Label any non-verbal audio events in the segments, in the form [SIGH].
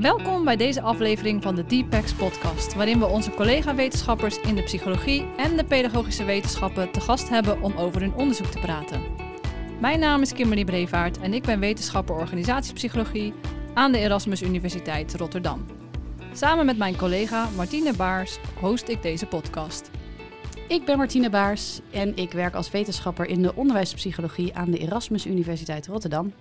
Welkom bij deze aflevering van de Deepex podcast, waarin we onze collega-wetenschappers in de psychologie en de pedagogische wetenschappen te gast hebben om over hun onderzoek te praten. Mijn naam is Kimberly Brevaart en ik ben wetenschapper organisatiepsychologie aan de Erasmus Universiteit Rotterdam. Samen met mijn collega Martine Baars host ik deze podcast. Ik ben Martine Baars en ik werk als wetenschapper in de onderwijspsychologie aan de Erasmus Universiteit Rotterdam.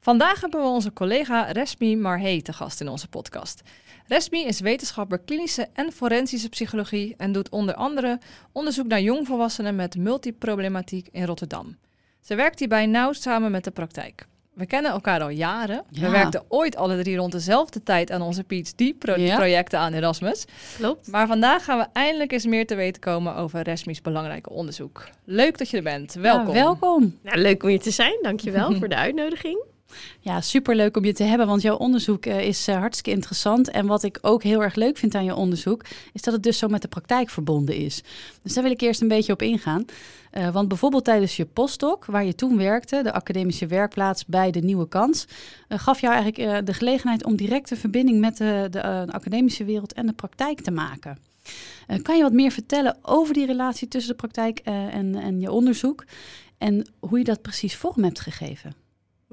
Vandaag hebben we onze collega Resmi Marhey te gast in onze podcast. Resmi is wetenschapper klinische en forensische psychologie en doet onder andere onderzoek naar jongvolwassenen met multiproblematiek in Rotterdam. Ze werkt hierbij nauw samen met de praktijk. We kennen elkaar al jaren. We werkten ooit alle drie rond dezelfde tijd aan onze PhD-projecten aan Erasmus. Klopt. Maar vandaag gaan we eindelijk eens meer te weten komen over Resmi's belangrijke onderzoek. Leuk dat je er bent. Welkom. welkom. Nou, leuk om hier te zijn. Dankjewel [LAUGHS] voor de uitnodiging. Ja, superleuk om je te hebben, want jouw onderzoek eh, is eh, hartstikke interessant. En wat ik ook heel erg leuk vind aan je onderzoek, is dat het dus zo met de praktijk verbonden is. Dus daar wil ik eerst een beetje op ingaan. Eh, want bijvoorbeeld tijdens je postdoc, waar je toen werkte, de academische werkplaats bij de Nieuwe Kans, eh, gaf jou eigenlijk eh, de gelegenheid om direct een verbinding met de, de academische wereld en de praktijk te maken. Kan je wat meer vertellen over die relatie tussen de praktijk en, en je onderzoek en hoe je dat precies vorm hebt gegeven?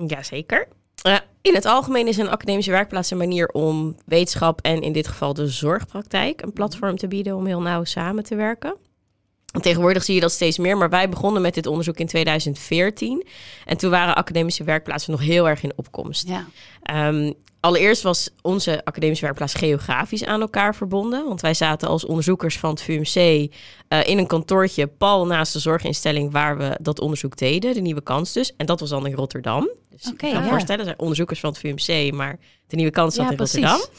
Jazeker. Uh, in het algemeen is een academische werkplaats een manier om wetenschap en in dit geval de zorgpraktijk een platform te bieden om heel nauw samen te werken. En Tegenwoordig zie je dat steeds meer, maar wij begonnen met dit onderzoek in 2014. En toen waren academische werkplaatsen nog heel erg in opkomst. Ja. Ehm, allereerst was onze academische werkplaats geografisch aan elkaar verbonden. Want wij zaten als onderzoekers van het VUMC eh, in een kantoortje pal naast de zorginstelling waar we dat onderzoek deden, de Nieuwe Kans dus. En dat was dan in Rotterdam. Dus Oké, ik kan me ja. voorstellen, er zijn onderzoekers van het VUMC, maar de Nieuwe Kans zat Ja, in precies. Rotterdam.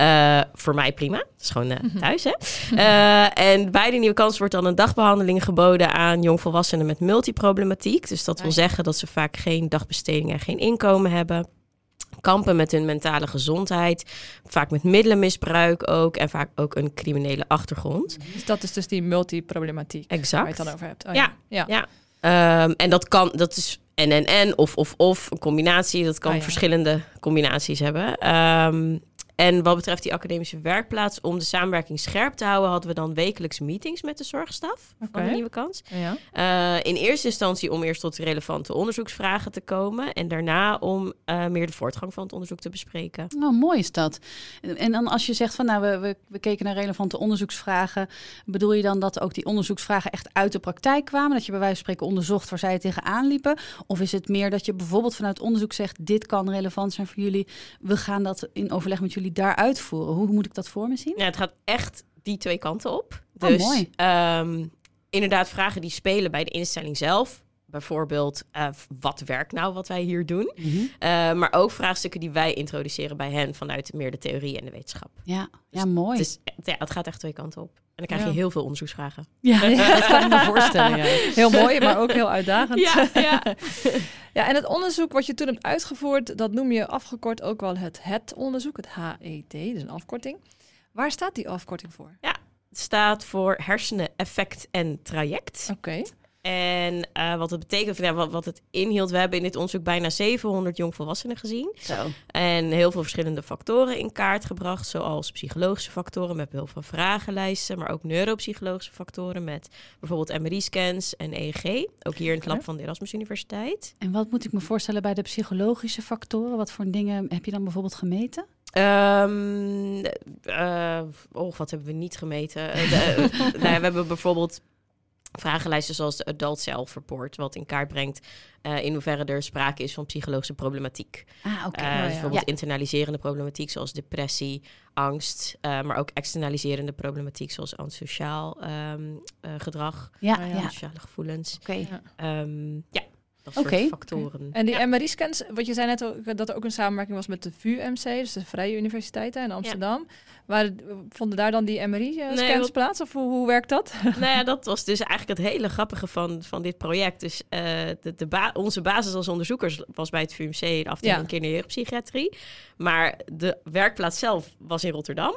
Eh, voor mij prima. Dat is gewoon eh, thuis, hè? Eh, en bij de Nieuwe Kans wordt dan een dagbehandeling geboden aan jongvolwassenen met multiproblematiek. Dus dat wil zeggen dat ze vaak geen dagbesteding en geen inkomen hebben. Kampen met hun mentale gezondheid. Vaak met middelenmisbruik ook. En vaak ook een criminele achtergrond. Dus dat is dus die multiproblematiek waar je Exact. het dan over hebt. Oh, Ja. ja. Ja. Ehm, en dat kan, dat is en en en of of of een combinatie. Dat kan ja. verschillende combinaties hebben. Ehm, en wat betreft die academische werkplaats, om de samenwerking scherp te houden, hadden we dan wekelijks meetings met de zorgstaf van Oké. de Nieuwe Kans. Ja. Eh, in eerste instantie om eerst tot relevante onderzoeksvragen te komen. En daarna om eh, meer de voortgang van het onderzoek te bespreken. Nou, mooi is dat. En- En dan als je zegt van nou, we, we, we keken naar relevante onderzoeksvragen, bedoel je dan dat ook die onderzoeksvragen echt uit de praktijk kwamen? Dat je bij wijze van spreken onderzocht waar zij tegenaan liepen? Of is het meer dat je bijvoorbeeld vanuit onderzoek zegt, dit kan relevant zijn voor jullie, we gaan dat in overleg met jullie daar uitvoeren? Hoe moet ik dat voor me zien? Ja, het gaat echt die twee kanten op. Oh, Dus mooi. ehm, inderdaad, vragen die spelen bij de instelling zelf. Bijvoorbeeld, eh, wat werkt nou wat wij hier doen? Mhm. Eh, maar ook vraagstukken die wij introduceren bij hen vanuit meer de theorie en de wetenschap. Ja, ja, mooi. Dus ja, het gaat echt twee kanten op. En dan krijg Ja. je heel veel onderzoeksvragen. [LAUGHS] ja, dat kan ik me voorstellen. Ja. [LAUGHS] Heel mooi, maar ook heel uitdagend. Ja, ja. [LAUGHS] Ja, en het onderzoek wat je toen hebt uitgevoerd, dat noem je afgekort ook wel het HET-onderzoek, het HET, dus een afkorting. Waar staat die afkorting voor? Het staat voor hersenen, effect en traject. Oké. En eh, wat het betekent, ja, wat, wat het inhield, we hebben in dit onderzoek bijna 700 jongvolwassenen gezien. Zo. En heel veel verschillende factoren in kaart gebracht, zoals psychologische factoren met behulp van vragenlijsten, maar ook neuropsychologische factoren met bijvoorbeeld MRI-scans en EEG. Ook hier in het lab van de Erasmus Universiteit. En wat moet ik me voorstellen bij de psychologische factoren? Wat voor dingen heb je dan bijvoorbeeld gemeten? Eh, oh, wat hebben we niet gemeten? De- [LAUGHS] nou we hebben bijvoorbeeld vragenlijsten zoals de Adult Self Report, wat in kaart brengt eh, in hoeverre er sprake is van psychologische problematiek. Ah, oké. Eh, ja. dus bijvoorbeeld internaliserende problematiek zoals depressie, angst, eh, maar ook externaliserende problematiek zoals antisociaal ehm, eh, gedrag, Ja, ja. ja. sociale gevoelens. Oké. Ja. Ehm, ja, Dat soort factoren. En die Ja. MRI-scans, wat je zei net ook, dat er ook een samenwerking was met de VUMC, dus de Vrije Universiteiten in Amsterdam. Waar, vonden daar dan die MRI-scans Nee, wat- plaats? Of hoe, hoe werkt dat? [LAUGHS] nou ja, dat was dus eigenlijk het hele grappige van, van dit project. Dus eh, de, de ba- onze basis als onderzoekers was bij het VUMC, de afdeling Ja. kinder- en jeugdpsychiatrie. Maar de werkplaats zelf was in Rotterdam.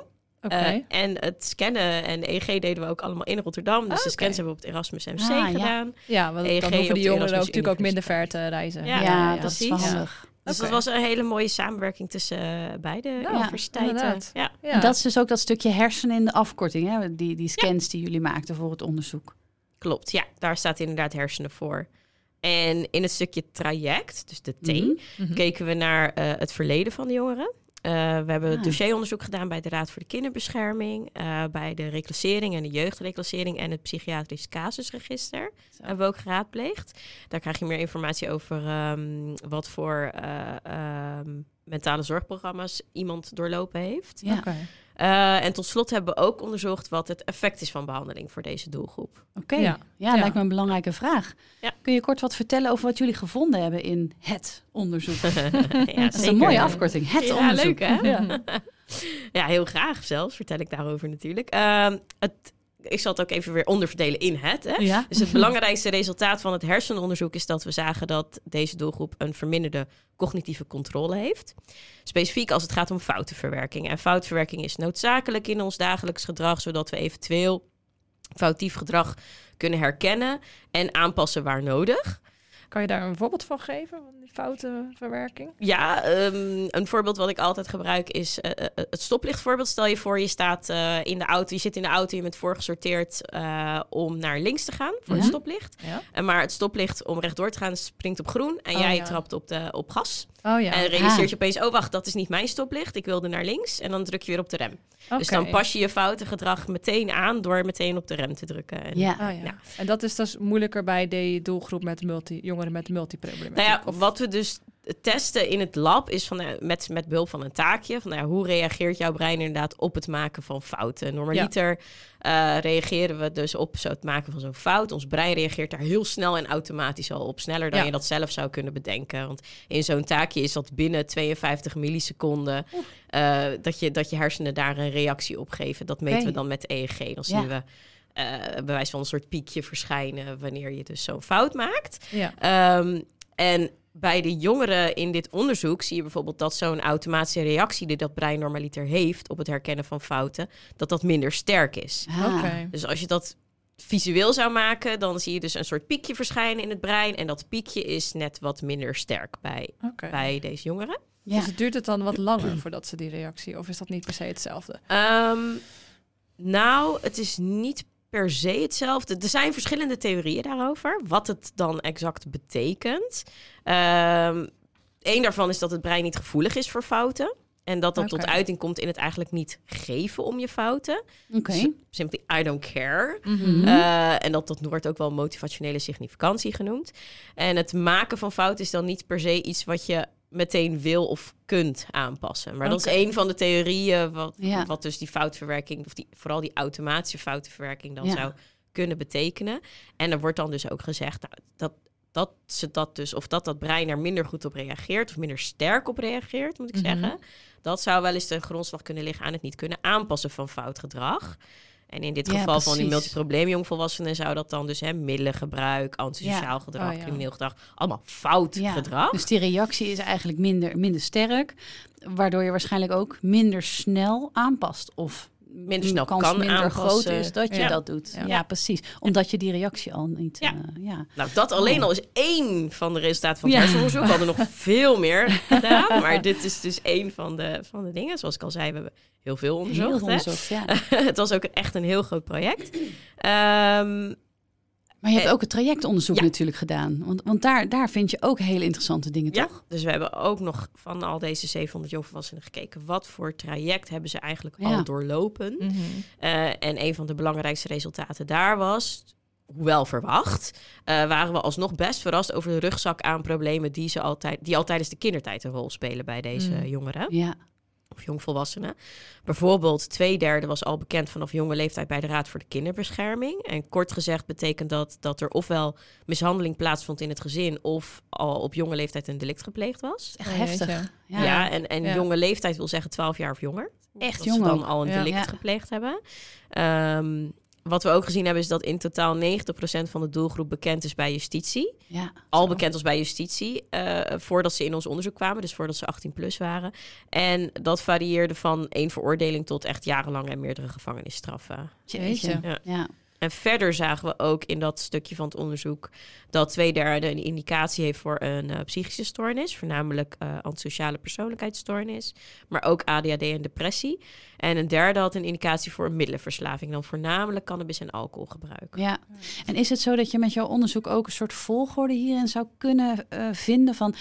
Eh, en het scannen en de EEG deden we ook allemaal in Rotterdam. Dus Ah, de scans hebben we op het Erasmus MC Ah, gedaan. ja, want EEG dan op hoeven de die jongeren ook natuurlijk ook minder ver te reizen. Ja, Ja, ja, dat is handig. Dus Oké. dat was een hele mooie samenwerking tussen eh, beide Ja, universiteiten. Ja. En dat is dus ook dat stukje hersenen in de afkorting, hè? Die, die scans die jullie maakten voor het onderzoek. Klopt, ja, daar staat inderdaad hersenen voor. En in het stukje traject, dus de T, Mhm. Mhm. keken we naar eh, het verleden van de jongeren. Eh, we hebben Ah. dossieronderzoek gedaan bij de Raad voor de Kinderbescherming, eh, bij de reclassering en de jeugdreclassering en het psychiatrisch casusregister. Zo. Hebben we ook geraadpleegd. Daar krijg je meer informatie over ehm, wat voor eh, ehm, mentale zorgprogramma's iemand doorlopen heeft. Ja. Eh, en tot slot hebben we ook onderzocht wat het effect is van behandeling voor deze doelgroep. oké. Ja. Ja, Ja. lijkt me een belangrijke vraag. Ja. Kun je kort wat vertellen over wat jullie gevonden hebben in het onderzoek? ja, [LAUGHS] Dat is een mooie afkorting, het ja, onderzoek. leuk hè? Ja. Ja, heel graag zelfs, vertel ik daarover natuurlijk. Ehm, het, ik zal het ook even weer onderverdelen in het. Hè? Ja. Dus het belangrijkste resultaat van het hersenonderzoek is dat we zagen dat deze doelgroep een verminderde cognitieve controle heeft. Specifiek als het gaat om foutenverwerking. En foutverwerking is noodzakelijk in ons dagelijks gedrag, zodat we eventueel foutief gedrag kunnen herkennen en aanpassen waar nodig. Kan je daar een voorbeeld van geven, van die foutenverwerking? Ja, ehm, een voorbeeld wat ik altijd gebruik is eh, eh, het stoplichtvoorbeeld. Stel je voor, je staat eh, in de auto, je zit in de auto, je bent voorgesorteerd eh, om naar links te gaan voor het Ja. stoplicht. Ja. En maar het stoplicht om rechtdoor te gaan springt op groen en Oh, jij ja. trapt op, de, op gas. Oh ja. En realiseert Ah. je opeens, oh wacht, dat is niet mijn stoplicht, ik wilde naar links. En dan druk je weer op de rem. Dus dan pas je je foute gedrag meteen aan door meteen op de rem te drukken. En, Ja. Ja. Ja. En dat is dus moeilijker bij die doelgroep met multi, jongeren met multiproblematiek. Nou ja, of- wat we dus testen in het lab is van, eh, met, met behulp van een taakje. Van, nou ja, hoe reageert jouw brein inderdaad op het maken van fouten? Normaliter eh, reageren we dus op zo het maken van zo'n fout. Ons brein reageert daar heel snel en automatisch al op. Sneller dan Ja. je dat zelf zou kunnen bedenken. Want in zo'n taakje is dat binnen 52 milliseconden... eh, dat, je, dat je hersenen daar een reactie op geven. Dat meten we dan met EEG. Dan Ja. zien we... eh bij wijze van een soort piekje verschijnen wanneer je dus zo'n fout maakt. ja. Ehm, en bij de jongeren in dit onderzoek zie je bijvoorbeeld dat zo'n automatische reactie die dat brein normaliter heeft op het herkennen van fouten, dat dat minder sterk is. Ah. Oké. Dus als je dat visueel zou maken, dan zie je dus een soort piekje verschijnen in het brein. En dat piekje is net wat minder sterk bij, bij deze jongeren. Ja. Dus duurt het dan wat langer voordat ze die reactie... Of is dat niet per se hetzelfde? Ehm, nou, het is niet per se hetzelfde. Er zijn verschillende theorieën daarover, wat het dan exact betekent. Ehm Eén daarvan is dat het brein niet gevoelig is voor fouten. En dat dat tot uiting komt in het eigenlijk niet geven om je fouten. Oké. S- Simply, I don't care. Eh, en dat, dat wordt ook wel motivationele significantie genoemd. En het maken van fouten is dan niet per se iets wat je meteen wil of kunt aanpassen. Maar dat is een van de theorieën wat, Ja. wat dus die foutverwerking, of die, vooral die automatische foutenverwerking dan Ja. zou kunnen betekenen. En er wordt dan dus ook gezegd nou, dat, dat ze dat dus, of dat dat brein er minder goed op reageert, of minder sterk op reageert, moet ik Mhm. zeggen. Dat zou wel eens ten grondslag kunnen liggen aan het niet kunnen aanpassen van fout gedrag. En in dit Ja, geval van die multiprobleemjongvolwassenen zou dat dan dus hè, middelengebruik, antisociaal gedrag, Oh, ja. crimineel gedrag, allemaal fout gedrag. Dus die reactie is eigenlijk minder, minder sterk, waardoor je waarschijnlijk ook minder snel aanpast. Of Minder snel de kans kan minder groot is dat je Ja. dat doet. Ja, Ja. precies. Omdat je die reactie al niet... Ja. eh, ja. Nou, dat alleen Oh. al is één van de resultaten van het Ja. hersenonderzoek. We hadden nog [LAUGHS] veel meer gedaan, maar dit is dus één van de, van de dingen. Zoals ik al zei, we hebben heel veel onderzocht. Heel onderzocht, ja. [LAUGHS] het was ook echt een heel groot project. Ehm, Maar je hebt ook het trajectonderzoek ja. natuurlijk gedaan. Want, want daar, daar vind je ook hele interessante dingen, ja, toch? dus we hebben ook nog van al deze 700 jongvolwassenen gekeken. Wat voor traject hebben ze eigenlijk Ja. al doorlopen? Mhm. Eh, en een van de belangrijkste resultaten daar was, hoewel verwacht, eh, waren we alsnog best verrast over de rugzak aan problemen die, ze altijd, die al tijdens de kindertijd een rol spelen bij deze Mm. jongeren. Ja. Of jongvolwassenen. Bijvoorbeeld twee derde was al bekend vanaf jonge leeftijd bij de Raad voor de Kinderbescherming. En kort gezegd betekent dat dat er ofwel mishandeling plaatsvond in het gezin of al op jonge leeftijd een delict gepleegd was. Echt Oh, heftig. Ja, Ja, en, en Ja. jonge leeftijd wil zeggen 12 jaar of jonger. echt jong dan al een delict Ja. gepleegd hebben. Ehm, wat we ook gezien hebben is dat in totaal 90% van de doelgroep bekend is bij justitie. Ja. Al bekend was bij justitie, eh, voordat ze in ons onderzoek kwamen, dus voordat ze 18 plus waren. En dat varieerde van één veroordeling tot echt jarenlang en meerdere gevangenisstraffen. Jeetje. Ja. Ja. En verder zagen we ook in dat stukje van het onderzoek dat twee derde een indicatie heeft voor een eh, psychische stoornis, voornamelijk eh antisociale persoonlijkheidsstoornis, maar ook ADHD en depressie. En een derde had een indicatie voor een middelenverslaving, dan voornamelijk cannabis en alcoholgebruik. Ja, en is het zo dat je met jouw onderzoek ook een soort volgorde hierin zou kunnen eh, vinden van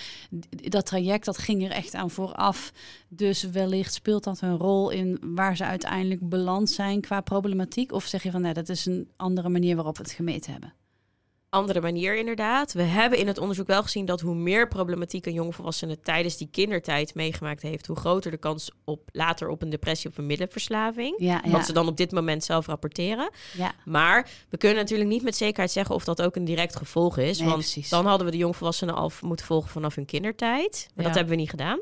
dat traject, dat ging er echt aan vooraf. Dus wellicht speelt dat een rol in waar ze uiteindelijk beland zijn qua problematiek? Of zeg je van nee, dat is een andere manier waarop we het gemeten hebben? Andere manier inderdaad. We hebben in het onderzoek wel gezien dat hoe meer problematiek een jongvolwassene tijdens die kindertijd meegemaakt heeft, hoe groter de kans op later op een depressie of een middelenverslaving. Ja, ja, Wat ze dan op dit moment zelf rapporteren. ja. Maar we kunnen natuurlijk niet met zekerheid zeggen of dat ook een direct gevolg is. Nee, want precies. dan hadden we de jongvolwassenen al moeten volgen vanaf hun kindertijd. Maar dat hebben we niet gedaan.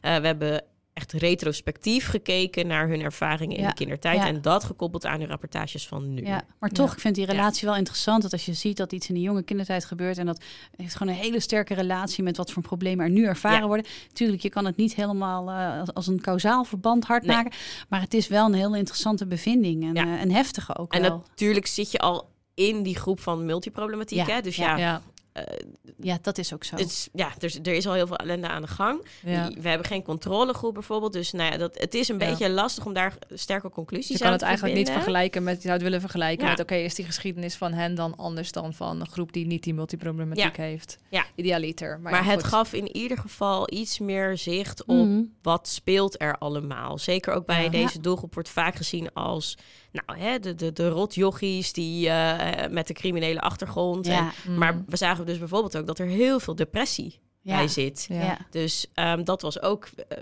Eh, we hebben echt retrospectief gekeken naar hun ervaringen in Ja. de kindertijd. Ja. En dat gekoppeld aan hun rapportages van nu. Ja, maar toch, Ja. ik vind die relatie wel interessant. Dat als je ziet dat iets in de jonge kindertijd gebeurt... en dat heeft gewoon een hele sterke relatie met wat voor problemen er nu ervaren Ja. worden. Tuurlijk, je kan het niet helemaal eh, als, als een kausaal verband hard Nee. maken. Maar het is wel een heel interessante bevinding. En Ja. eh, een heftige ook En wel. natuurlijk zit je al in die groep van multiproblematiek. Ja, Hè? Dus ja. ja, Ja, eh, Ja, dat is ook zo. ja er, is- er is al heel veel ellende aan de gang. ja. We hebben geen controlegroep bijvoorbeeld. Dus nou ja, dat, het is een Ja. beetje lastig om daar sterke conclusies Je aan kan het te eigenlijk niet vergelijken met, je zou het willen vergelijken Ja. met, oké, is die geschiedenis van hen dan anders dan van een groep die niet die multiproblematiek heeft? Ja. Idealiter. Maar, Maar het gaf in ieder geval iets meer zicht op Mhm. wat speelt er allemaal. Zeker ook bij deze doelgroep wordt vaak gezien als nou, hè, de, de, de rotjochies die eh, met een criminele achtergrond. En- Mm. maar we zagen dus bijvoorbeeld ook dat er heel veel depressie ja. bij zit. Ja. Ja. Dus ehm, dat was ook eh,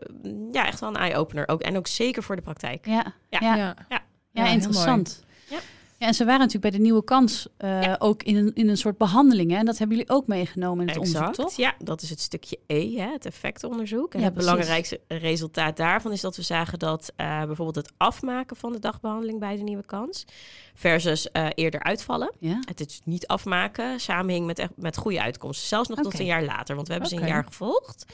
ja, echt wel een eye-opener. Ook, en ook zeker voor de praktijk. Ja. Ja. Ja. Ja. Ja, Ja, heel interessant. Ja. En ze waren natuurlijk bij de nieuwe kans eh, Ja. ook in een, in een soort behandeling. Hè? En dat hebben jullie ook meegenomen in het onderzoek, toch? Ja, dat is het stukje E, hè, het effectonderzoek. En Ja, het precies. belangrijkste resultaat daarvan is dat we zagen dat eh, bijvoorbeeld het afmaken van de dagbehandeling bij de nieuwe kans versus eh, eerder uitvallen. Ja. Het is niet afmaken, samenhing met, met goede uitkomsten. Zelfs nog tot een jaar later, want we hebben ze een jaar gevolgd.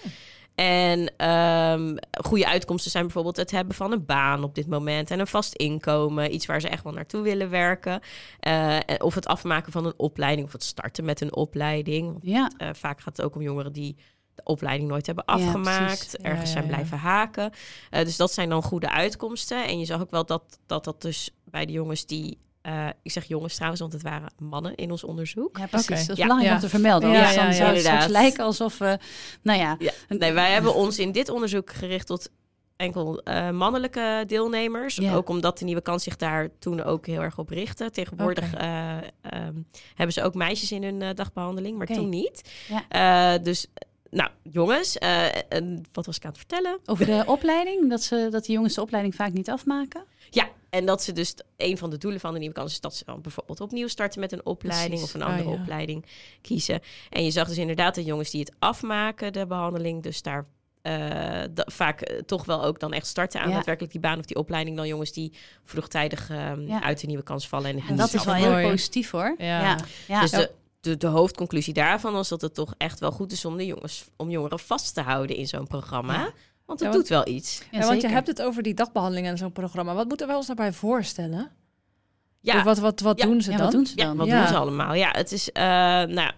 En ehm, goede uitkomsten zijn bijvoorbeeld het hebben van een baan op dit moment en een vast inkomen, iets waar ze echt wel naartoe willen werken. Eh, of het afmaken van een opleiding of het starten met een opleiding. Ja. Eh, vaak gaat het ook om jongeren die de opleiding nooit hebben afgemaakt. Ja, ergens zijn blijven haken. Eh, dus dat zijn dan goede uitkomsten. En je zag ook wel dat dat, dat dus bij de jongens die, eh, ik zeg jongens trouwens, want het waren mannen in ons onderzoek. Ja, precies. Dat is Ja. belangrijk Ja. om te vermelden. Ja, ja, dan ja, zou het lijken alsof we... Nou ja, Ja. Nee, wij hebben ons in dit onderzoek gericht tot enkel eh, mannelijke deelnemers. Ja. Ook omdat de nieuwe kans zich daar toen ook heel erg op richtte. Tegenwoordig eh, ehm, hebben ze ook meisjes in hun eh, dagbehandeling, maar toen niet. Ja. Eh, dus, nou, jongens, eh, en wat was ik aan het vertellen? over de opleiding. Dat, ze, dat die jongens de opleiding vaak niet afmaken. Ja, en dat ze dus een van de doelen van de nieuwe kans is dat ze dan bijvoorbeeld opnieuw starten met een opleiding Precies. of een andere Ah, ja. opleiding kiezen. En je zag dus inderdaad de jongens die het afmaken, de behandeling, dus daar eh, vaak eh, toch wel ook dan echt starten aan Ja. daadwerkelijk die baan of die opleiding dan jongens die vroegtijdig ehm, Ja. uit de nieuwe kans vallen. En, dat is wel heel Mooi. positief hoor. Ja. ja. ja. Dus de, de, de hoofdconclusie daarvan was dat het toch echt wel goed is om de jongens, om jongeren vast te houden in zo'n programma. Want het doet wel iets. Ja, Ja, want je hebt het over die dagbehandeling en zo'n programma. Wat moeten wij ons daarbij voorstellen? Ja, Of wat, wat, wat Ja. doen ze Ja, dan? wat doen ze Ja, dan? wat Ja. doen ze allemaal? Ja, het is eh, nou,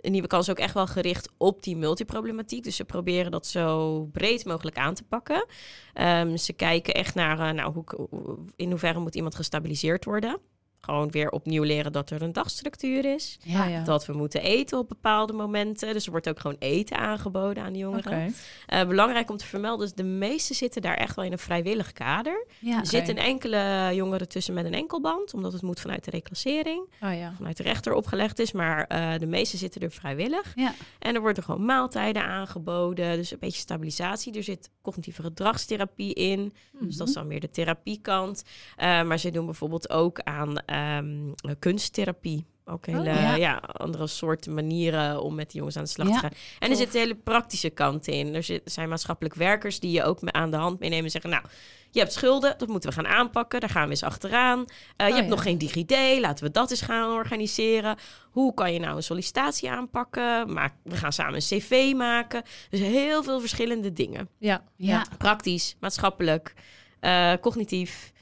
een nieuwe kans ook echt wel gericht op die multiproblematiek. Dus ze proberen dat zo breed mogelijk aan te pakken. Ehm, ze kijken echt naar, eh, nou, hoe- in hoeverre moet iemand gestabiliseerd worden. Gewoon weer opnieuw leren dat er een dagstructuur is. Ja, Ah, ja. Dat we moeten eten op bepaalde momenten. Dus er wordt ook gewoon eten aangeboden aan de jongeren. Eh, belangrijk om te vermelden is, de meeste zitten daar echt wel in een vrijwillig kader. ja. Er zitten enkele jongeren tussen met een enkelband, omdat het moet vanuit de reclassering, ja. vanuit de rechter opgelegd is. Maar eh, de meeste zitten er vrijwillig. Ja. En er worden gewoon maaltijden aangeboden, dus een beetje stabilisatie. Er zit cognitieve gedragstherapie in, dus dat is dan meer de therapiekant. Eh, maar ze doen bijvoorbeeld ook aan ehm, kunsttherapie. Ook hele ja. ja. andere soorten manieren om met de jongens aan de slag Ja, te gaan. En er zit een hele praktische kant in. Er zit- zijn maatschappelijk werkers die je ook aan de hand meenemen en zeggen... nou, je hebt schulden, dat moeten we gaan aanpakken. Daar gaan we eens achteraan. Eh, je Oh, hebt ja. nog geen DigiD, laten we dat eens gaan organiseren. Hoe kan je nou een sollicitatie aanpakken? Maak, we gaan samen een cv maken. Dus heel veel verschillende dingen. Ja. Ja. Praktisch, maatschappelijk, eh, cognitief...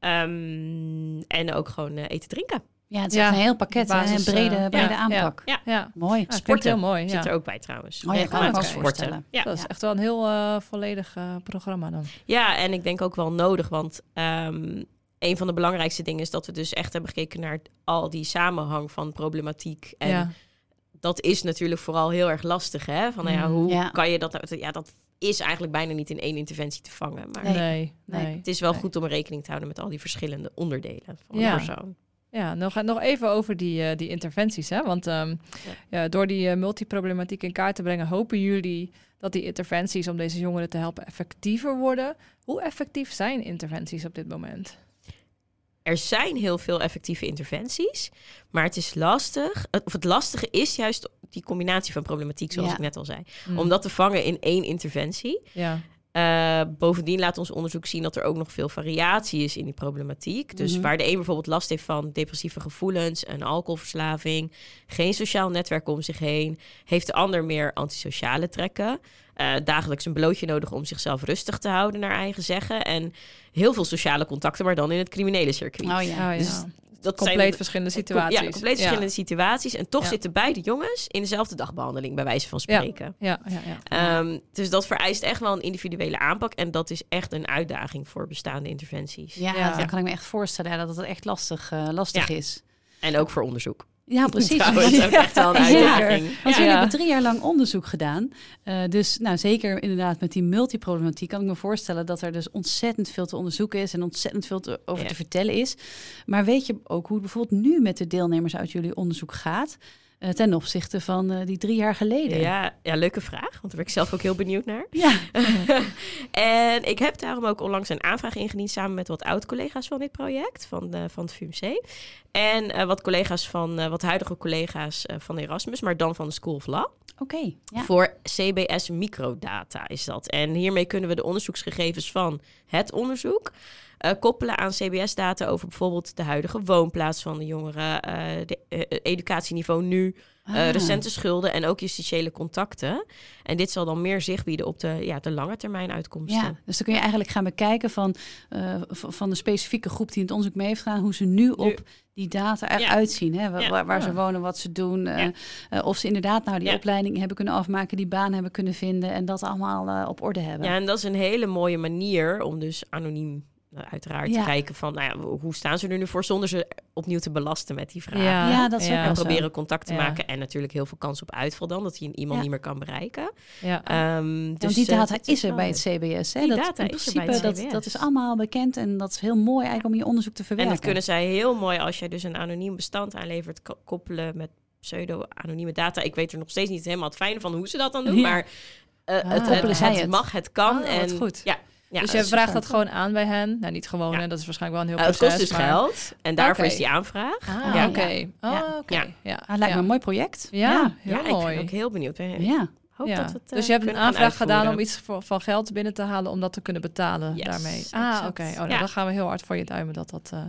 ehm, en ook gewoon eh, eten, drinken. ja, het is Ja, echt een heel pakket, basis, een brede, eh, brede ja, aanpak. Ja, Ja. Mooi. Sporten heel mooi. Ja. zit er ook bij trouwens. Oh ja, kan ik ook voorstellen. Ja. Dat is echt wel een heel eh, volledig programma dan. Ja, en ik denk ook wel nodig, want ehm, een van de belangrijkste dingen is dat we dus echt hebben gekeken naar al die samenhang van problematiek. En ja. dat is natuurlijk vooral heel erg lastig, hè? Van nou ja, Mm, hoe ja. kan je dat? Ja, dat is eigenlijk bijna niet in één interventie te vangen. Maar Nee. Nee, nee. Het is wel Nee. goed om rekening te houden met al die verschillende onderdelen van Ja. een persoon. Ja, nog, nog even over die, eh, die interventies. Hè? Want ehm, ja, door die eh, multiproblematiek in kaart te brengen, hopen jullie dat die interventies om deze jongeren te helpen effectiever worden. Hoe effectief zijn interventies op dit moment? Er zijn heel veel effectieve interventies, maar het is lastig. Of het lastige is juist die combinatie van problematiek, zoals Ja. ik net al zei. Mm. Om dat te vangen in één interventie. Ja, Eh, bovendien laat ons onderzoek zien dat er ook nog veel variatie is in die problematiek. Dus Mhm. waar de een bijvoorbeeld last heeft van depressieve gevoelens, een alcoholverslaving, geen sociaal netwerk om zich heen, heeft de ander meer antisociale trekken. eh, dagelijks een blootje nodig om zichzelf rustig te houden, naar eigen zeggen. En heel veel sociale contacten, maar dan in het criminele circuit. Oh ja. Oh, ja. Dus dat compleet zijn verschillende com- situaties. Ja, compleet verschillende situaties. En toch Ja. zitten beide jongens in dezelfde dagbehandeling, bij wijze van Ja. spreken. Ja, ja, ja. Ehm, dus dat vereist echt wel een individuele aanpak. En dat is echt een uitdaging voor bestaande interventies. Ja, Ja. dat kan ik me echt voorstellen dat het echt lastig, eh, lastig Ja. is. En ook voor onderzoek. Ja, [LAUGHS] precies. Trouwens, ook echt wel een [LAUGHS] Ja. uitdaging. Want Ja. jullie hebben drie jaar lang onderzoek gedaan. Eh, dus nou, zeker inderdaad met die multiproblematiek kan ik me voorstellen dat er dus ontzettend veel te onderzoeken is en ontzettend veel te, over Ja. te vertellen is. Maar weet je ook hoe het bijvoorbeeld nu met de deelnemers uit jullie onderzoek gaat eh, ten opzichte van eh, die drie jaar geleden? Ja, ja, leuke vraag. Want daar ben ik zelf ook heel benieuwd naar. [LAUGHS] Ja. [LAUGHS] en ik heb daarom ook onlangs een aanvraag ingediend samen met wat oud-collega's van dit project, van, de, van het VUMC. En eh, wat collega's van, eh, wat huidige collega's eh, van Erasmus, maar dan van de School of Law. Oké. Ja. Voor CBS microdata is dat. En hiermee kunnen we de onderzoeksgegevens van het onderzoek eh, koppelen aan CBS-data over bijvoorbeeld de huidige woonplaats van de jongeren, eh, de eh, educatieniveau nu, Ah. recente schulden en ook justitiële contacten. En dit zal dan meer zicht bieden op de, ja, de lange termijn uitkomsten. Ja, dus dan kun je eigenlijk gaan bekijken van, van de specifieke groep die in het onderzoek mee heeft gedaan, hoe ze nu op die data eruit zien. Hè? Ja. Waar, ze wonen, wat ze doen. Ja. of ze inderdaad nou die opleiding hebben kunnen afmaken, die baan hebben kunnen vinden en dat allemaal op orde hebben. Ja, en dat is een hele mooie manier om dus anoniem eh, uiteraard Ja. kijken van, nou ja, hoe staan ze er nu voor zonder ze opnieuw te belasten met die vragen. Ja, Ja, dat is ook En zo. proberen contact te Ja. maken en natuurlijk heel veel kans op uitval dan, dat je iemand Ja. niet meer kan bereiken. ja. Ehm, dus, want die eh, data dat is er bij het. CBS. Hè? Die dat, data in is er bij principe, het dat, CBS. dat is allemaal bekend en dat is heel mooi eigenlijk om je onderzoek te En verwerken. dat kunnen zij heel mooi als jij dus een anoniem bestand aanlevert, ko- koppelen met pseudo-anonieme data. Ik weet er nog steeds niet helemaal het fijne van hoe ze dat dan doen, Ja. maar eh, Ah. het, Koppelen het, zij het het. mag, het kan. Oh, wat en goed. Ja, ja, dus je vraagt dat gewoon aan bij hen. Nou, niet gewoon, Ja. hè, dat is waarschijnlijk wel een heel het proces. kost dus maar- geld en daarvoor is die aanvraag. Ah, Ja. oké. Ja. Oh, Ja. oké. Ja. Ja. Ah, lijkt me een mooi project. Ja, heel ja, ik mooi. ben ook heel benieuwd. Ben- Ja. Hoop Ja. dat we het, eh, dus je hebt een aanvraag gedaan om iets voor, van geld binnen te halen om dat te kunnen betalen Yes, daarmee. Ah, oké. Oh, nou, Ja. dan gaan we heel hard voor je duimen dat dat, eh,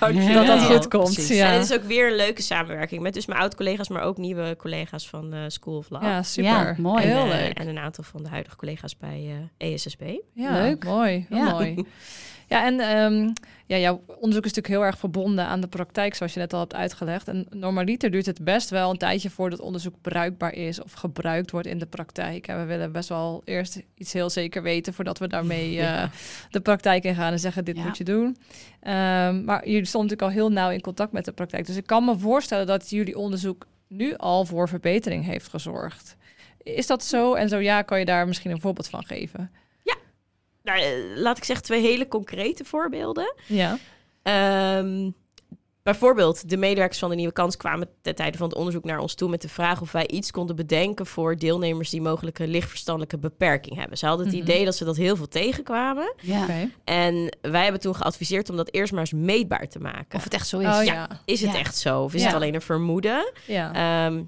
[LAUGHS] dat, dat goed komt. precies. Ja. En het is ook weer een leuke samenwerking met dus mijn oud-collega's, maar ook nieuwe collega's van eh, School of Law. ja, super. Ja, mooi. En, Heel leuk. En een aantal van de huidige collega's bij eh, ESSB. Ja, Leuk. Mooi, heel mooi. [LAUGHS] Ja, en ehm, ja, jouw onderzoek is natuurlijk heel erg verbonden aan de praktijk, zoals je net al hebt uitgelegd. En normaliter duurt het best wel een tijdje voordat onderzoek bruikbaar is of gebruikt wordt in de praktijk. En we willen best wel eerst iets heel zeker weten voordat we daarmee [LAUGHS] Ja. eh, de praktijk in gaan en zeggen: dit Ja. moet je doen. Ehm, maar jullie stonden natuurlijk al heel nauw in contact met de praktijk. Dus ik kan me voorstellen dat jullie onderzoek nu al voor verbetering heeft gezorgd. Is dat zo? En zo ja, kan je daar misschien een voorbeeld van geven? Nou, eh, laat ik zeggen twee hele concrete voorbeelden. Ja. Ehm, bijvoorbeeld, de medewerkers van de Nieuwe Kans kwamen ten tijde van het onderzoek naar ons toe met de vraag of wij iets konden bedenken voor deelnemers die mogelijk een lichtverstandelijke beperking hebben. Ze hadden het Mhm. idee dat ze dat heel veel tegenkwamen. Ja. Oké. En wij hebben toen geadviseerd om dat eerst maar eens meetbaar te maken. Of het echt zo is. Oh Ja. ja. Is het Ja. echt zo? Of is Ja. het alleen een vermoeden? Ja. Ehm,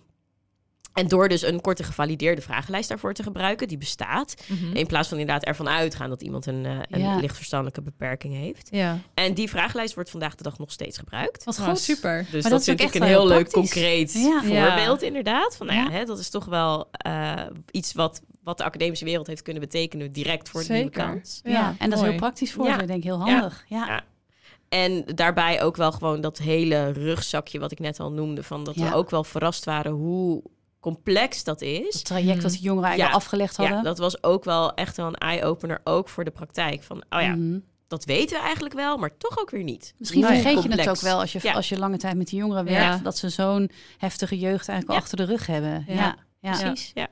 en door dus een korte gevalideerde vragenlijst daarvoor te gebruiken, die bestaat. Mhm. In plaats van inderdaad ervan uitgaan dat iemand een, eh, een Ja. lichtverstandelijke beperking heeft. Ja. En die vragenlijst wordt vandaag de dag nog steeds gebruikt. Wat goed. super. Dus dat dat, is vind ook ik echt een heel heel leuk, concreet Ja. voorbeeld inderdaad. Van, nou ja, Ja. hè, dat is toch wel eh, iets wat, wat de academische wereld heeft kunnen betekenen direct voor de nieuwe Zeker. kans. Ja, en dat is heel praktisch voor Ja. ze. Ik denk heel handig. Ja. Ja. En daarbij ook wel gewoon dat hele rugzakje wat ik net al noemde. Van dat Ja. we ook wel verrast waren hoe complex dat Het is. traject dat de jongeren eigenlijk Ja. afgelegd hadden. Ja, dat was ook wel echt wel een eye-opener, ook voor de praktijk. Van, oh ja, Mhm. dat weten we eigenlijk wel, maar toch ook weer niet. Misschien vergeet je het ook wel als je, Ja. als je lange tijd met die jongeren Ja. werkt, dat ze zo'n heftige jeugd eigenlijk achter de rug hebben. Ja. Ja, ja. Precies, ja.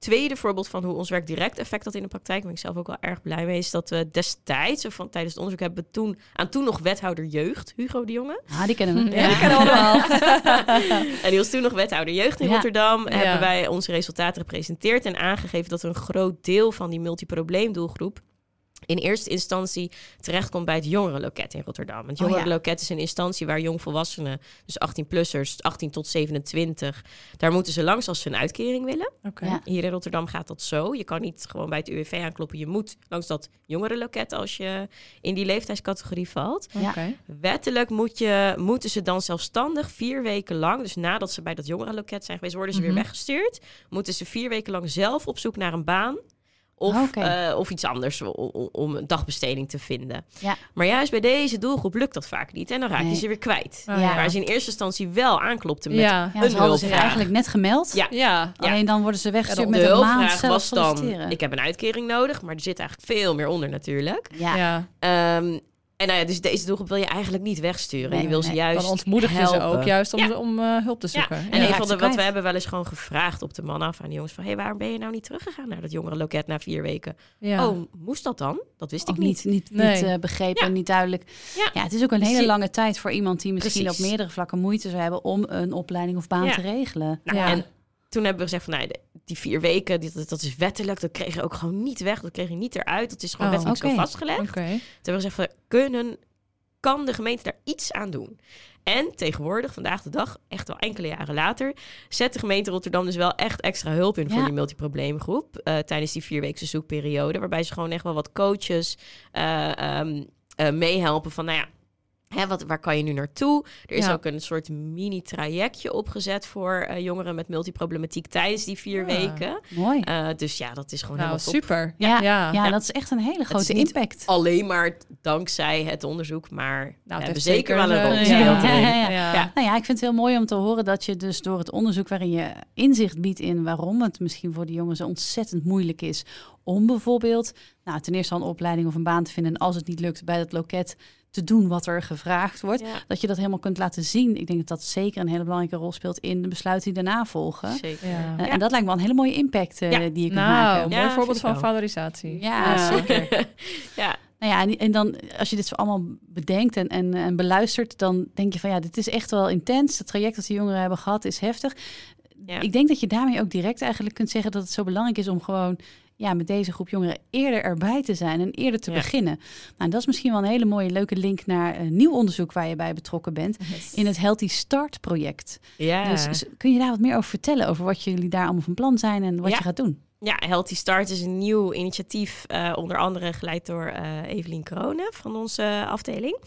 Tweede voorbeeld van hoe ons werk direct effect had in de praktijk, waar ik zelf ook wel erg blij mee, is dat we destijds, of van tijdens het onderzoek, hebben we toen aan toen nog wethouder jeugd, Hugo de Jonge. Ah, die kennen we. Ja, die kennen we allemaal. [LAUGHS] [LAUGHS] en die was toen nog wethouder jeugd in Ja. Rotterdam. Ja. Hebben wij onze resultaten gepresenteerd en aangegeven dat een groot deel van die multiprobleemdoelgroep in eerste instantie terechtkomt bij het jongerenloket in Rotterdam. Het Oh, ja. jongerenloket is een instantie waar jongvolwassenen, dus 18-plussers, 18 tot 27, daar moeten ze langs als ze een uitkering willen. Ja. Hier in Rotterdam gaat dat zo. Je kan niet gewoon bij het UWV aankloppen. Je moet langs dat jongerenloket als je in die leeftijdscategorie valt. Wettelijk moet je, moeten ze dan zelfstandig vier weken lang, dus nadat ze bij dat jongerenloket zijn geweest, worden ze Mhm. weer weggestuurd. Moeten ze vier weken lang zelf op zoek naar een baan. Of, Oh, eh, of iets anders om een dagbesteding te vinden. Ja. Maar juist bij deze doelgroep lukt dat vaak niet. En dan raak je Nee. ze weer kwijt. Oh, Ja. Waar ze in eerste instantie wel aanklopten met Ja. Ja, Een ze hadden zich hulpvraag. eigenlijk net gemeld. Ja. Ja. Alleen dan worden ze weggestuurd Ja, met de een maand zelf was dan, ik heb een uitkering nodig, maar er zit eigenlijk veel meer onder natuurlijk. Ja. Ja. En nou ja, dus deze doelgroep wil je eigenlijk niet wegsturen. Nee, je wil ze nee. juist Dan ontmoedig je ze ook juist om, Ja. om eh, hulp te Ja, zoeken. en Ja. een raakt van de, wat we hebben wel eens gewoon gevraagd op de man af aan de jongens van, hey, waarom ben je nou niet teruggegaan naar dat jongere loket na vier weken? Ja. Oh, moest dat dan? Dat wist ik niet. niet, niet, Nee. niet eh, begrepen Ja. en niet duidelijk. Ja. Ja. het is ook een Dus hele lange tijd voor iemand die misschien Precies. op meerdere vlakken moeite zou hebben om een opleiding of baan Ja. te regelen. Nou, Ja. En toen hebben we gezegd van, nou, de- die vier weken, dit, dat is wettelijk, dat kreeg je ook gewoon niet weg. Dat kreeg je niet eruit. Dat is gewoon Oh, wettelijk zo vastgelegd. Oké. Toen hebben we gezegd van, kunnen, kan de gemeente daar iets aan doen? En tegenwoordig, vandaag de dag, echt al enkele jaren later, zet de gemeente Rotterdam dus wel echt extra hulp in voor Ja. die multiprobleemgroep. eh, tijdens die vierweekse zoekperiode. Waarbij ze gewoon echt wel wat coaches eh, ehm, eh, meehelpen van, nou ja, Hè, wat, waar kan je nu naartoe? Er is Ja. ook een soort mini-trajectje opgezet voor eh, jongeren met multiproblematiek tijdens die vier Ah. weken. Mooi. Eh, dus ja, dat is gewoon Nou, helemaal top. super. Ja, ja. ja, Ja. dat is echt een hele is grote niet impact. Alleen maar dankzij het onderzoek, maar Nou, we het hebben zeker wel een rol ja. gespeeld Ja, erin. ja, ja. Ja. Ja. Nou ja, ik vind het heel mooi om te horen dat je dus door het onderzoek waarin je inzicht biedt in waarom het misschien voor de jongens zo ontzettend moeilijk is om bijvoorbeeld, nou ten eerste al een opleiding of een baan te vinden en als het niet lukt bij dat loket te doen wat er gevraagd wordt, Ja, dat je dat helemaal kunt laten zien. Ik denk dat dat zeker een hele belangrijke rol speelt in de besluiten die daarna volgen. zeker. Ja. Eh, En dat lijkt me wel een hele mooie impact eh, Ja. die je kunt Nou, maken. Ja, mooi voorbeeld van valorisatie. Ja, zeker. [LAUGHS] ja, Nou ja, en, en dan als je dit zo allemaal bedenkt en, en, en beluistert, dan denk je van ja, dit is echt wel intens. Het traject dat die jongeren hebben gehad is heftig. Ja. Ik denk dat je daarmee ook direct eigenlijk kunt zeggen dat het zo belangrijk is om gewoon ja, met deze groep jongeren eerder erbij te zijn en eerder te Ja. beginnen. Nou, en dat is misschien wel een hele mooie, leuke link naar een nieuw onderzoek waar je bij betrokken bent. In het Healthy Start project. ja. Dus kun je daar wat meer over vertellen? Over wat jullie daar allemaal van plan zijn en wat Ja. je gaat doen? Ja, Healthy Start is een nieuw initiatief, eh, onder andere geleid door eh Evelien Kronen van onze afdeling.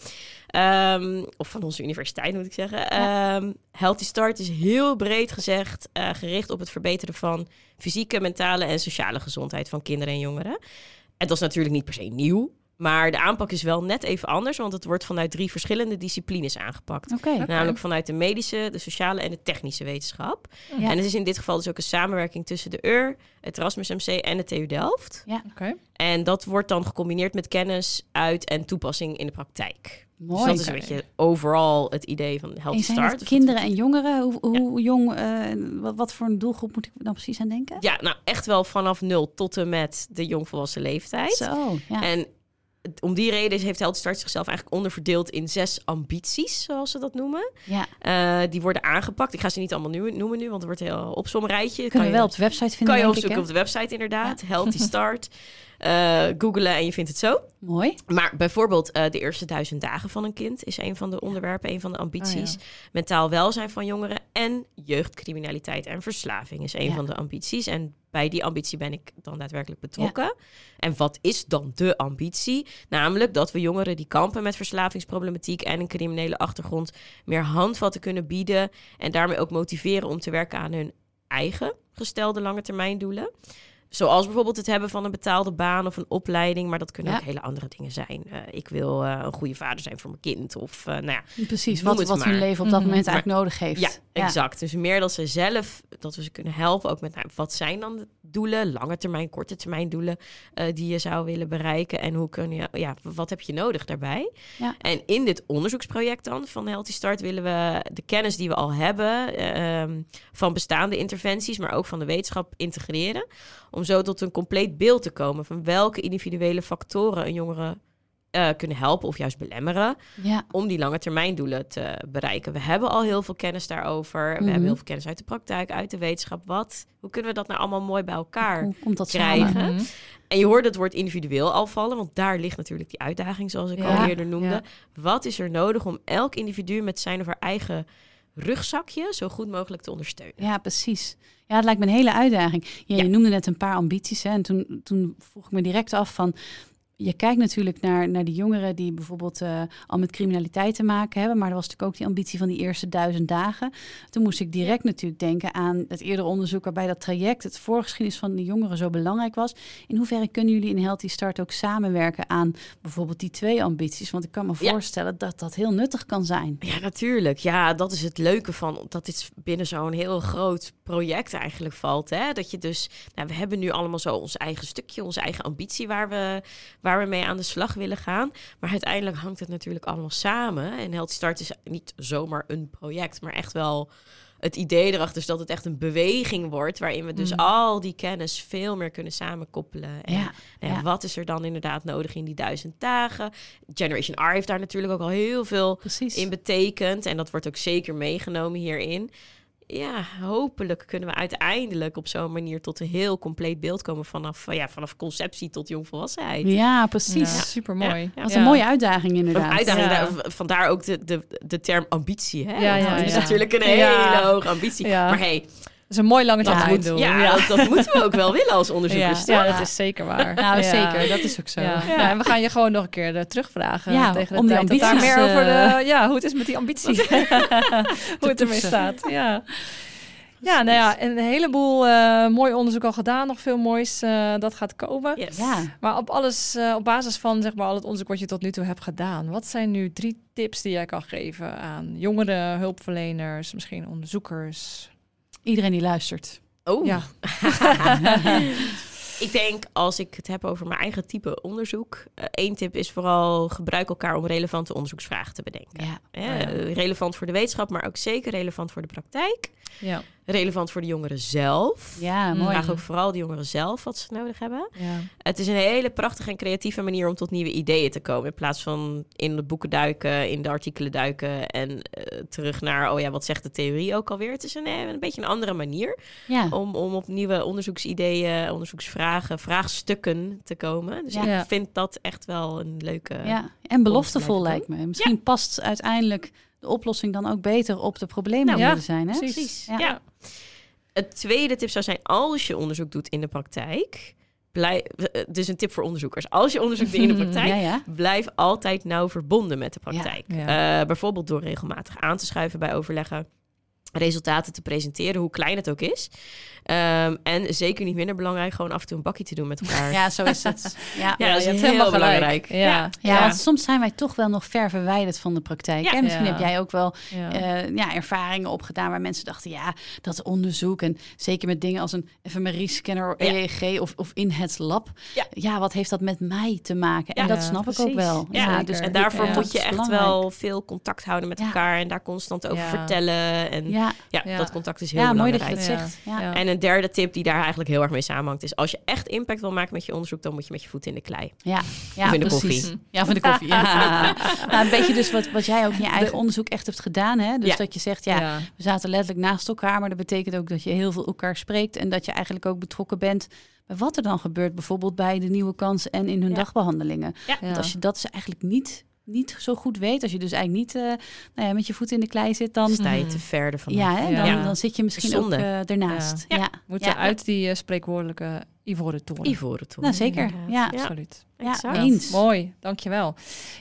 Ehm, of van onze universiteit moet ik zeggen. Ehm, Healthy Start is heel breed gezegd eh, gericht op het verbeteren van fysieke, mentale en sociale gezondheid van kinderen en jongeren. En dat is natuurlijk niet per se nieuw. Maar de aanpak is wel net even anders, want het wordt vanuit drie verschillende disciplines aangepakt. Oké. Namelijk vanuit de medische, de sociale en de technische wetenschap. Ja. En het is in dit geval dus ook een samenwerking tussen de UR, het Erasmus MC en de TU Delft. Oké. En dat wordt dan gecombineerd met kennis, uit- en toepassing in de praktijk. Mooi. Dus dat is een beetje overal het idee van Healthy En zijn Start. het Dus kinderen en jongeren? Hoe, hoe jong, eh, wat, wat voor een doelgroep moet ik dan precies aan denken? Ja, nou echt wel vanaf nul tot en met de jongvolwassen leeftijd. Zo, ja. En om die reden heeft Healthy Start zichzelf eigenlijk onderverdeeld in zes ambities, zoals ze dat noemen. ja. Eh, die worden aangepakt. Ik ga ze niet allemaal nu, noemen nu, want het wordt een heel opzomrijtje. Kunnen we je- wel op de website vinden, kan je ik, opzoeken hè? op de website inderdaad. Healthy [LAUGHS] Start. Eh googelen en je vindt het zo. Mooi. Maar bijvoorbeeld eh, de eerste duizend dagen van een kind is een van de onderwerpen, een van de ambities. Oh Mentaal welzijn van jongeren en jeugdcriminaliteit en verslaving is een Ja. van de ambities. En bij die ambitie ben ik dan daadwerkelijk betrokken. En wat is dan de ambitie? Namelijk dat we jongeren die kampen met verslavingsproblematiek en een criminele achtergrond meer handvatten kunnen bieden en daarmee ook motiveren om te werken aan hun eigen gestelde lange termijn doelen. Zoals bijvoorbeeld het hebben van een betaalde baan of een opleiding. Maar dat kunnen Ja. ook hele andere dingen zijn. Eh, ik wil eh, een goede vader zijn voor mijn kind. Of uh, nou ja, Precies, wat, wat hun leven op dat Mhm. moment eigenlijk nodig heeft. ja, exact. Dus meer dat ze zelf, dat we ze kunnen helpen. Ook met nou, wat zijn dan de doelen, lange termijn, korte termijn doelen. eh, die je zou willen bereiken. En hoe kun je, ja, wat heb je nodig daarbij? Ja. En in dit onderzoeksproject dan van Healthy Start willen we de kennis die we al hebben. ehm, van bestaande interventies, maar ook van de wetenschap integreren. Om zo tot een compleet beeld te komen van welke individuele factoren een jongere eh, kunnen helpen of juist belemmeren Ja. om die lange termijn doelen te bereiken. We hebben al heel veel kennis daarover. We Mhm. hebben heel veel kennis uit de praktijk, uit de wetenschap. Wat? Hoe kunnen we dat nou allemaal mooi bij elkaar? Hoe komt dat krijgen. samen? Mhm. En je hoort het woord individueel al vallen, want daar ligt natuurlijk die uitdaging, zoals ik Ja. al eerder noemde. Ja. Wat is er nodig om elk individu met zijn of haar eigen rugzakje zo goed mogelijk te ondersteunen? Ja, precies. Ja, het lijkt me een hele uitdaging. Ja, Ja. Je noemde net een paar ambities. Hè, en toen, toen vroeg ik me direct af van... Je kijkt natuurlijk naar, naar die jongeren die bijvoorbeeld eh, al met criminaliteit te maken hebben. Maar er was natuurlijk ook die ambitie van die eerste duizend dagen. Toen moest ik direct natuurlijk denken aan het eerdere onderzoek waarbij dat traject, het voorgeschiedenis van de jongeren zo belangrijk was. In hoeverre kunnen jullie in Healthy Start ook samenwerken aan bijvoorbeeld die twee ambities? Want ik kan me Ja. voorstellen dat dat heel nuttig kan zijn. Ja, natuurlijk. Ja, dat is het leuke van dat dit binnen zo'n heel groot project eigenlijk valt. Hè? Dat je dus, nou, we hebben nu allemaal zo ons eigen stukje, onze eigen ambitie waar we, waar we mee aan de slag willen gaan. Maar uiteindelijk hangt het natuurlijk allemaal samen. En Healthy Start is niet zomaar een project, maar echt wel het idee erachter is dat het echt een beweging wordt, waarin we dus Mm. al die kennis veel meer kunnen samenkoppelen. En Ja, nou ja, wat is er dan inderdaad nodig in die duizend dagen? Generation R heeft daar natuurlijk ook al heel veel precies. in betekent. En dat wordt ook zeker meegenomen hierin. Ja, hopelijk kunnen we uiteindelijk op zo'n manier tot een heel compleet beeld komen vanaf, ja, vanaf conceptie tot jongvolwassenheid. Ja, precies. Ja, super mooi. Ja, ja. Dat is een mooie uitdaging inderdaad. Een uitdaging, Ja. daar- vandaar ook de, de, de term ambitie. Hè? Ja, het is natuurlijk een hele hoge ambitie. Ja. Maar hey, Dat is een mooi lange termijn doel. ja, Dat, dat moeten we ook wel willen als [LAUGHS] ja. onderzoekers. toch? ja, dat is zeker waar. [LAUGHS] Nou, Ja. zeker. Dat is ook zo. Ja. Ja. Nou, en we gaan je gewoon nog een keer eh, terugvragen Ja, tegen de om die tijd dat daar ambities, meer over eh, de, ja, hoe het is met die ambitie. [LAUGHS] hoe het ermee staat. Ja. Ja, nou ja, een heleboel eh, mooi onderzoek al gedaan, nog veel moois eh, dat gaat komen. Yes. Ja. Maar op alles, eh, op basis van zeg maar al het onderzoek wat je tot nu toe hebt gedaan, wat zijn nu drie tips die jij kan geven aan jongeren, hulpverleners, misschien onderzoekers? Iedereen die luistert. Oh, Ja. [LAUGHS] Ik denk, als ik het heb over mijn eigen type onderzoek, eh, één tip is vooral gebruik elkaar om relevante onderzoeksvragen te bedenken. Ja. Hè, Oh eh, Relevant voor de wetenschap, maar ook zeker relevant voor de praktijk. Ja. Relevant voor de jongeren zelf. Ja, mooi. Vraag ook vooral de jongeren zelf wat ze nodig hebben. ja. Het is een hele prachtige en creatieve manier om tot nieuwe ideeën te komen. In plaats van in de boeken duiken, in de artikelen duiken en eh, terug naar, oh ja, wat zegt de theorie ook alweer? Het is een, eh, een beetje een andere manier Ja. om, om op nieuwe onderzoeksideeën, onderzoeksvragen, vraagstukken te komen. Dus Ja. ik vind dat echt wel een leuke. ja. En beloftevol lijkt me. Misschien past uiteindelijk de oplossing dan ook beter op de problemen Nou, ja, zijn. Hè? precies. Ja. Ja. Het tweede tip zou zijn, als je onderzoek doet in de praktijk, blijf, eh, dus een tip voor onderzoekers. Als je onderzoek doet in de [LAUGHS] praktijk, Ja, ja. blijf altijd nauw verbonden met de praktijk. Ja. Eh, bijvoorbeeld door regelmatig aan te schuiven bij overleggen. Resultaten te presenteren, hoe klein het ook is. Ehm, en zeker niet minder belangrijk, gewoon af en toe een bakje te doen met elkaar. Ja, zo is het. [LAUGHS] Ja. Ja, dat is heel helemaal belangrijk. Ja, Ja, ja. want soms zijn wij toch wel nog ver verwijderd van de praktijk. Ja. En misschien Ja. heb jij ook wel Ja. eh, ja, ervaringen opgedaan waar mensen dachten, ja, dat onderzoek en zeker met dingen als een fMRI-scanner, Ja. EEG of, of in het lab. Ja. wat heeft dat met mij te maken? En Ja, dat ja, snap ik ook wel. Ja, zeker. dus En daarvoor ja, moet je echt belangrijk. wel veel contact houden met Ja. elkaar en daar constant over Ja. vertellen. En ja, Ja, Ja. dat contact is heel ja mooi dat belangrijk. je dat Ja. zegt. Ja. Ja. En een derde tip die daar eigenlijk heel erg mee samenhangt is... als je echt impact wil maken met je onderzoek... dan moet je met je voeten in de klei. Ja, ja Of in de precies. koffie. Ja, of in de koffie. Ja. [LAUGHS] Nou, een beetje dus wat, wat jij ook in je eigen onderzoek echt hebt gedaan. Hè? Dus Ja. dat je zegt, ja, Ja. we zaten letterlijk naast elkaar, maar dat betekent ook dat je heel veel elkaar spreekt en dat je eigenlijk ook betrokken bent bij wat er dan gebeurt, bijvoorbeeld bij de nieuwe kansen en in hun Ja. dagbehandelingen. Ja. Want als je dat dus eigenlijk niet, niet zo goed weet, als je dus eigenlijk niet eh, nou ja, met je voet in de klei zit, dan, Sta je Mhm. te ver van. ja, hè, dan, Ja. dan zit je misschien Zonde. ook eh, ernaast. Ja. Ja. Moeten uit die eh, spreekwoordelijke ivoren toren. Ivoren toe. Nou, zeker. Ja. Ja. Absoluut. Ja, eens. Mooi, dankjewel.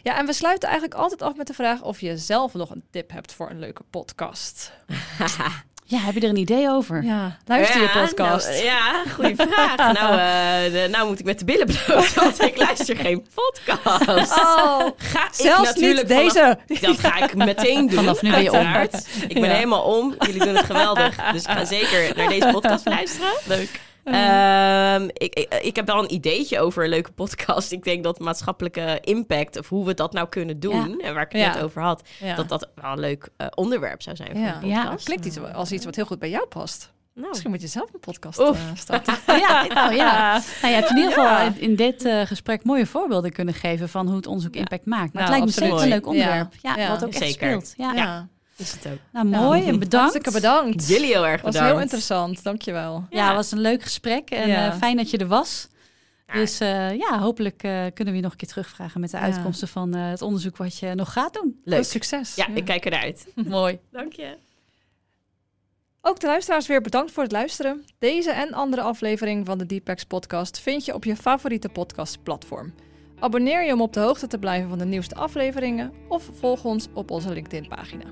Ja, en we sluiten eigenlijk altijd af met de vraag of je zelf nog een tip hebt voor een leuke podcast. [LAUGHS] Ja, heb je er een idee over? Ja, luister je Ja, podcast. nou, ja, goede vraag. [LAUGHS] nou, eh, de- nou moet ik met de billen bloot, [LAUGHS] want ik luister geen podcast. Oh, Ga ik zelfs natuurlijk niet vanaf- deze. Dat ga ik meteen doen. Vanaf nu ben je om. Ik ben Ja. helemaal om. Jullie doen het geweldig. Dus ik ga zeker naar deze podcast luisteren. Leuk. Ehm, ik, ik, ik heb wel een ideetje over een leuke podcast. Ik denk dat maatschappelijke impact, of hoe we dat nou kunnen doen, en waar ik het Ja. net over had, Ja. dat dat wel een leuk eh, onderwerp zou zijn voor Ja. een Ja. Klinkt iets als iets wat heel goed bij jou past. Nou, Misschien moet je zelf een podcast eh, starten. [LAUGHS] Ja, nou ja. Nou, je hebt in ieder geval Ja. in, dit eh, gesprek mooie voorbeelden kunnen geven van hoe het onderzoek impact maakt. Maar Nou, het lijkt me absoluut. zeker een leuk onderwerp. Ja, Ja. wat ook echt Zeker. speelt. Ja. Ja. is het ook. Nou, mooi Ja. en bedankt. Hartstikke bedankt. Jullie heel erg was bedankt. heel interessant, dankjewel. Ja, het was een leuk gesprek en Ja. eh, fijn dat je er was. Ja. Dus eh, ja, hopelijk eh, kunnen we je nog een keer terugvragen met de Ja. uitkomsten van eh, het onderzoek wat je nog gaat doen. Leuk. Succes. Ja, ik kijk ernaar uit. [LAUGHS] Mooi. Dank je. Ook de luisteraars weer bedankt voor het luisteren. Deze en andere afleveringen van de Deepex podcast vind je op je favoriete podcastplatform. Abonneer je om op de hoogte te blijven van de nieuwste afleveringen of volg ons op onze LinkedIn pagina.